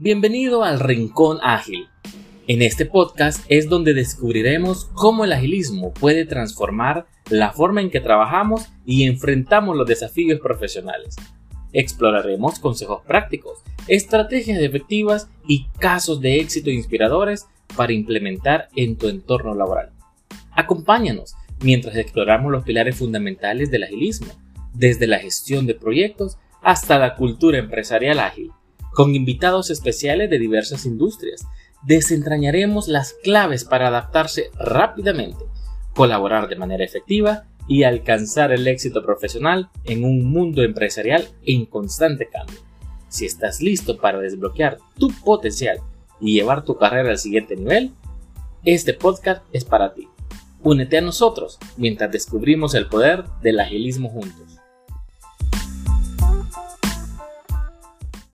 Bienvenido al Rincón Ágil. En este podcast es donde descubriremos cómo el agilismo puede transformar la forma en que trabajamos y enfrentamos los desafíos profesionales. Exploraremos consejos prácticos, estrategias efectivas y casos de éxito inspiradores para implementar en tu entorno laboral. Acompáñanos mientras exploramos los pilares fundamentales del agilismo, desde la gestión de proyectos hasta la cultura empresarial ágil. Con invitados especiales de diversas industrias, desentrañaremos las claves para adaptarse rápidamente, colaborar de manera efectiva y alcanzar el éxito profesional en un mundo empresarial en constante cambio. Si estás listo para desbloquear tu potencial y llevar tu carrera al siguiente nivel, este podcast es para ti. Únete a nosotros mientras descubrimos el poder del agilismo juntos.